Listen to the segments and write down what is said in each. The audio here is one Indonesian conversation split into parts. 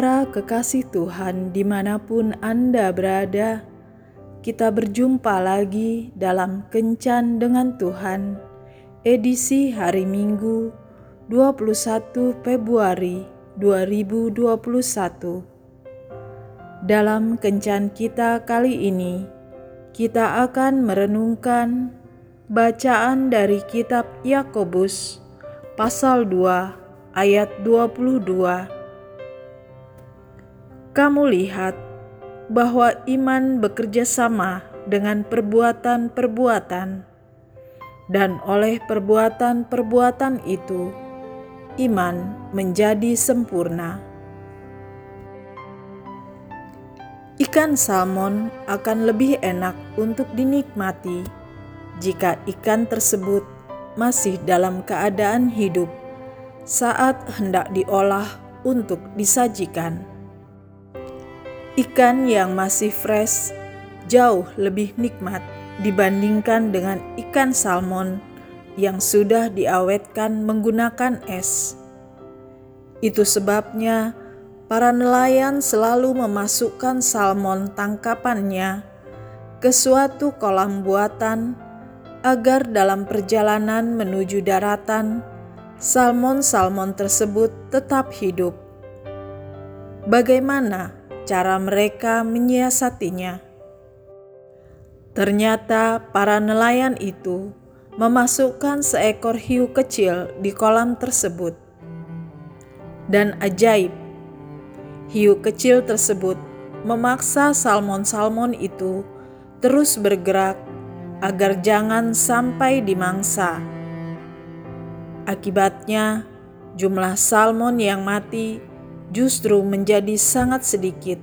Para kekasih Tuhan, di mana pun Anda berada, kita berjumpa lagi dalam Kencan dengan Tuhan, edisi hari Minggu 21 Februari 2021. Dalam Kencan kita kali ini, kita akan merenungkan bacaan dari kitab Yakobus pasal 2 ayat 22 kamu lihat bahwa iman bekerja sama dengan perbuatan-perbuatan, dan oleh perbuatan-perbuatan itu iman menjadi sempurna. Ikan salmon akan lebih enak untuk dinikmati jika ikan tersebut masih dalam keadaan hidup saat hendak diolah untuk disajikan. Ikan yang masih fresh jauh lebih nikmat dibandingkan dengan ikan salmon yang sudah diawetkan menggunakan es. Itu sebabnya para nelayan selalu memasukkan salmon tangkapannya ke suatu kolam buatan agar dalam perjalanan menuju daratan salmon-salmon tersebut tetap hidup. Bagaimana cara mereka menyiasatinya. Ternyata para nelayan itu memasukkan seekor hiu kecil di kolam tersebut. Dan ajaib, hiu kecil tersebut memaksa salmon-salmon itu terus bergerak agar jangan sampai dimangsa. Akibatnya, jumlah salmon yang mati justru menjadi sangat sedikit.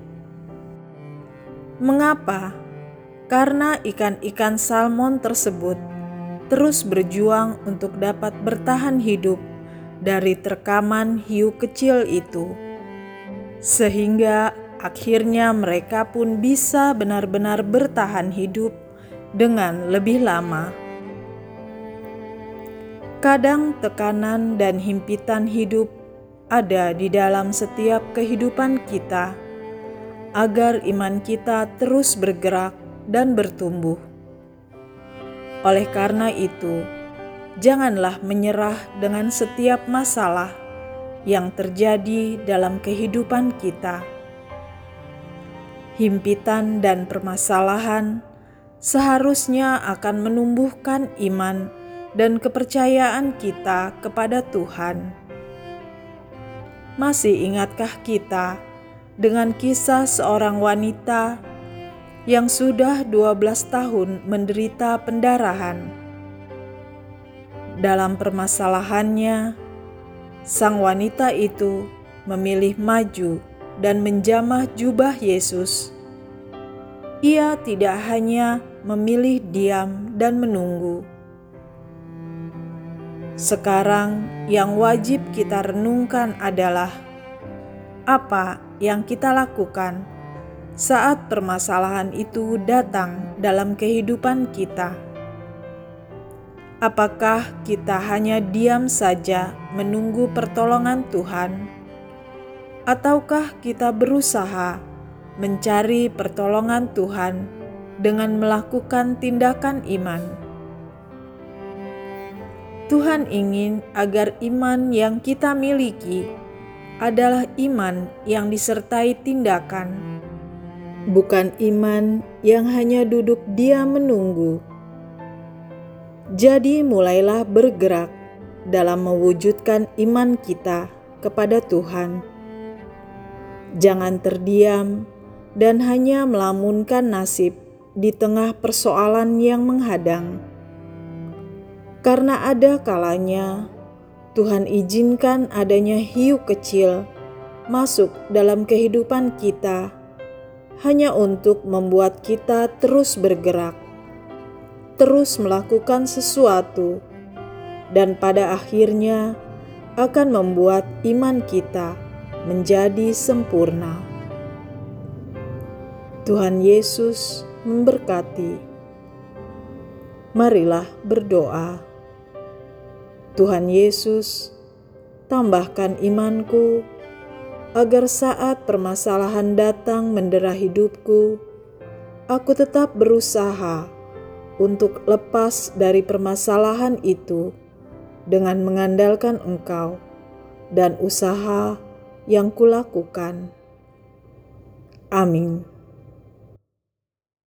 Mengapa? Karena ikan-ikan salmon tersebut terus berjuang untuk dapat bertahan hidup dari terkaman hiu kecil itu, sehingga akhirnya mereka pun bisa benar-benar bertahan hidup dengan lebih lama. Kadang tekanan dan himpitan hidup ada di dalam setiap kehidupan kita, agar iman kita terus bergerak dan bertumbuh. Oleh karena itu, janganlah menyerah dengan setiap masalah yang terjadi dalam kehidupan kita. Himpitan dan permasalahan seharusnya akan menumbuhkan iman dan kepercayaan kita kepada Tuhan masih ingatkah kita dengan kisah seorang wanita yang sudah 12 tahun menderita pendarahan? Dalam permasalahannya, sang wanita itu memilih maju dan menjamah jubah Yesus. Ia tidak hanya memilih diam dan menunggu. Sekarang yang wajib kita renungkan adalah apa yang kita lakukan saat permasalahan itu datang dalam kehidupan kita. Apakah kita hanya diam saja menunggu pertolongan Tuhan, ataukah kita berusaha mencari pertolongan Tuhan dengan melakukan tindakan iman? Tuhan ingin agar iman yang kita miliki adalah iman yang disertai tindakan, bukan iman yang hanya duduk diam menunggu. Jadi, mulailah bergerak dalam mewujudkan iman kita kepada Tuhan. Jangan terdiam dan hanya melamunkan nasib di tengah persoalan yang menghadang karena ada kalanya Tuhan izinkan adanya hiu kecil masuk dalam kehidupan kita hanya untuk membuat kita terus bergerak, terus melakukan sesuatu, dan pada akhirnya akan membuat iman kita menjadi sempurna. Tuhan Yesus memberkati. Marilah berdoa. Tuhan Yesus, tambahkan imanku agar saat permasalahan datang mendera hidupku, aku tetap berusaha untuk lepas dari permasalahan itu dengan mengandalkan Engkau dan usaha yang kulakukan. Amin.